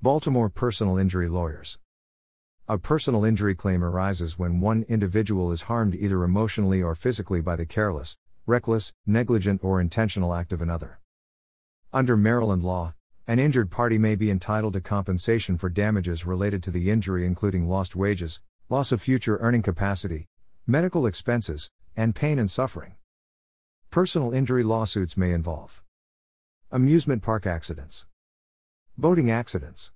Baltimore Personal Injury Lawyers. A personal injury claim arises when one individual is harmed either emotionally or physically by the careless, reckless, negligent, or intentional act of another. Under Maryland law, an injured party may be entitled to compensation for damages related to the injury, including lost wages, loss of future earning capacity, medical expenses, and pain and suffering. Personal injury lawsuits may involve amusement park accidents, boating accidents,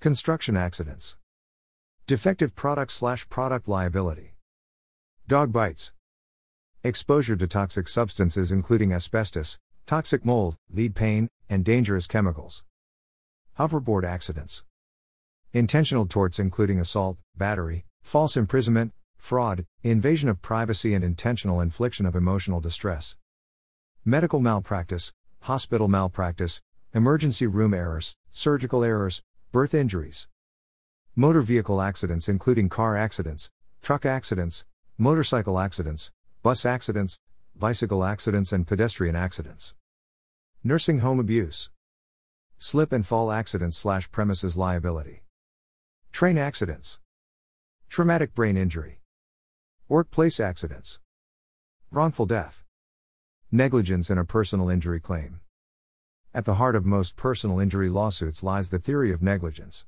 construction accidents, defective product slash product liability, dog bites, exposure to toxic substances including asbestos, toxic mold, lead paint, and dangerous chemicals, hoverboard accidents, intentional torts including assault, battery, false imprisonment, fraud, invasion of privacy, and intentional infliction of emotional distress. Medical malpractice, hospital malpractice, emergency room errors, surgical errors, birth injuries. Motor vehicle accidents, including car accidents, truck accidents, motorcycle accidents, bus accidents, bicycle accidents, and pedestrian accidents. Nursing home abuse. Slip and fall accidents slash premises liability. Train accidents. Traumatic brain injury. Workplace accidents. Wrongful death. Negligence in a personal injury claim. At the heart of most personal injury lawsuits lies the theory of negligence.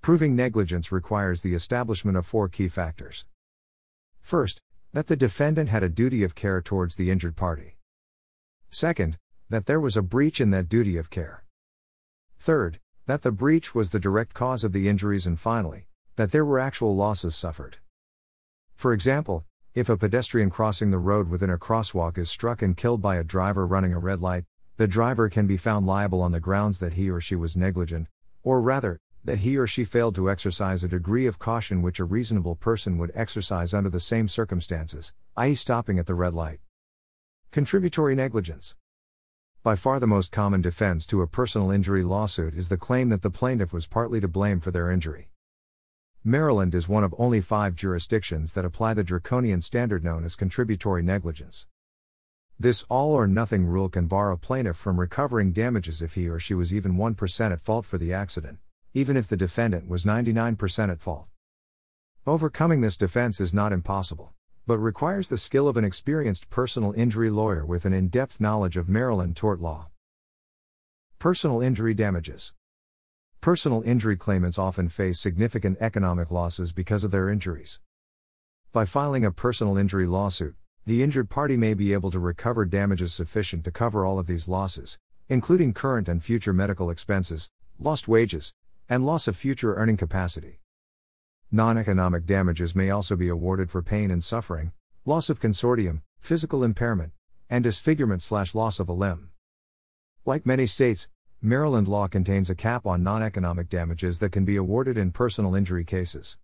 Proving negligence requires the establishment of four key factors. First, that the defendant had a duty of care towards the injured party. Second, that there was a breach in that duty of care. Third, that the breach was the direct cause of the injuries, and finally, that there were actual losses suffered. For example, if a pedestrian crossing the road within a crosswalk is struck and killed by a driver running a red light, the driver can be found liable on the grounds that he or she was negligent, or rather, that he or she failed to exercise a degree of caution which a reasonable person would exercise under the same circumstances, i.e., stopping at the red light. Contributory negligence. By far the most common defense to a personal injury lawsuit is the claim that the plaintiff was partly to blame for their injury. Maryland is one of only five jurisdictions that apply the draconian standard known as contributory negligence. This all or nothing rule can bar a plaintiff from recovering damages if he or she was even 1% at fault for the accident, even if the defendant was 99% at fault. Overcoming this defense is not impossible, but requires the skill of an experienced personal injury lawyer with an in depth knowledge of Maryland tort law. Personal injury damages. Personal injury claimants often face significant economic losses because of their injuries. By filing a personal injury lawsuit, the injured party may be able to recover damages sufficient to cover all of these losses, including current and future medical expenses, lost wages, and loss of future earning capacity. Non economic damages may also be awarded for pain and suffering, loss of consortium, physical impairment, and disfigurement slash loss of a limb. Like many states, Maryland law contains a cap on non economic damages that can be awarded in personal injury cases.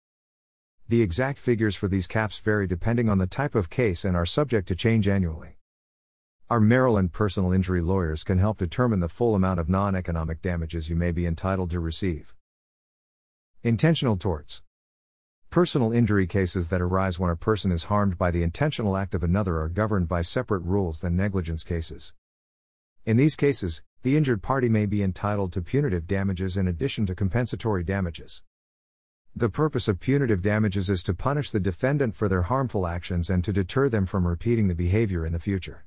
The exact figures for these caps vary depending on the type of case and are subject to change annually. Our Maryland personal injury lawyers can help determine the full amount of non economic damages you may be entitled to receive. Intentional torts. Personal injury cases that arise when a person is harmed by the intentional act of another are governed by separate rules than negligence cases. In these cases, the injured party may be entitled to punitive damages in addition to compensatory damages. The purpose of punitive damages is to punish the defendant for their harmful actions and to deter them from repeating the behavior in the future.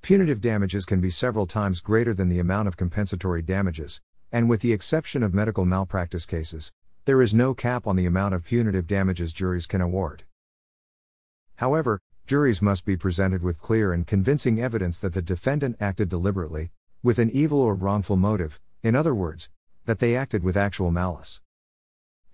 Punitive damages can be several times greater than the amount of compensatory damages, and with the exception of medical malpractice cases, there is no cap on the amount of punitive damages juries can award. However, juries must be presented with clear and convincing evidence that the defendant acted deliberately, with an evil or wrongful motive, in other words, that they acted with actual malice.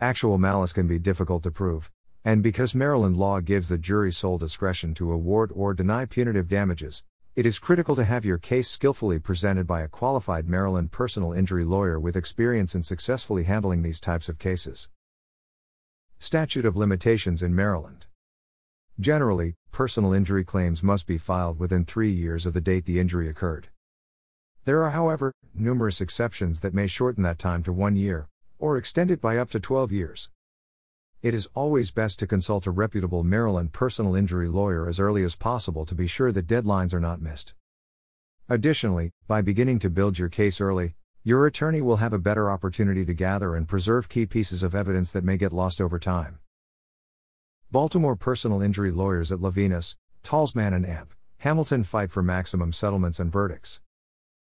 Actual malice can be difficult to prove, and because Maryland law gives the jury sole discretion to award or deny punitive damages, it is critical to have your case skillfully presented by a qualified Maryland personal injury lawyer with experience in successfully handling these types of cases. Statute of Limitations in Maryland. Generally, personal injury claims must be filed within three years of the date the injury occurred. There are, however, numerous exceptions that may shorten that time to one year, or extend it by up to 12 years. It is always best to consult a reputable Maryland personal injury lawyer as early as possible to be sure that deadlines are not missed. Additionally, by beginning to build your case early, Your attorney will have a better opportunity to gather and preserve key pieces of evidence that may get lost over time. Baltimore personal injury lawyers at LeViness, Tolzman and Amp, Hamilton fight for maximum settlements and verdicts.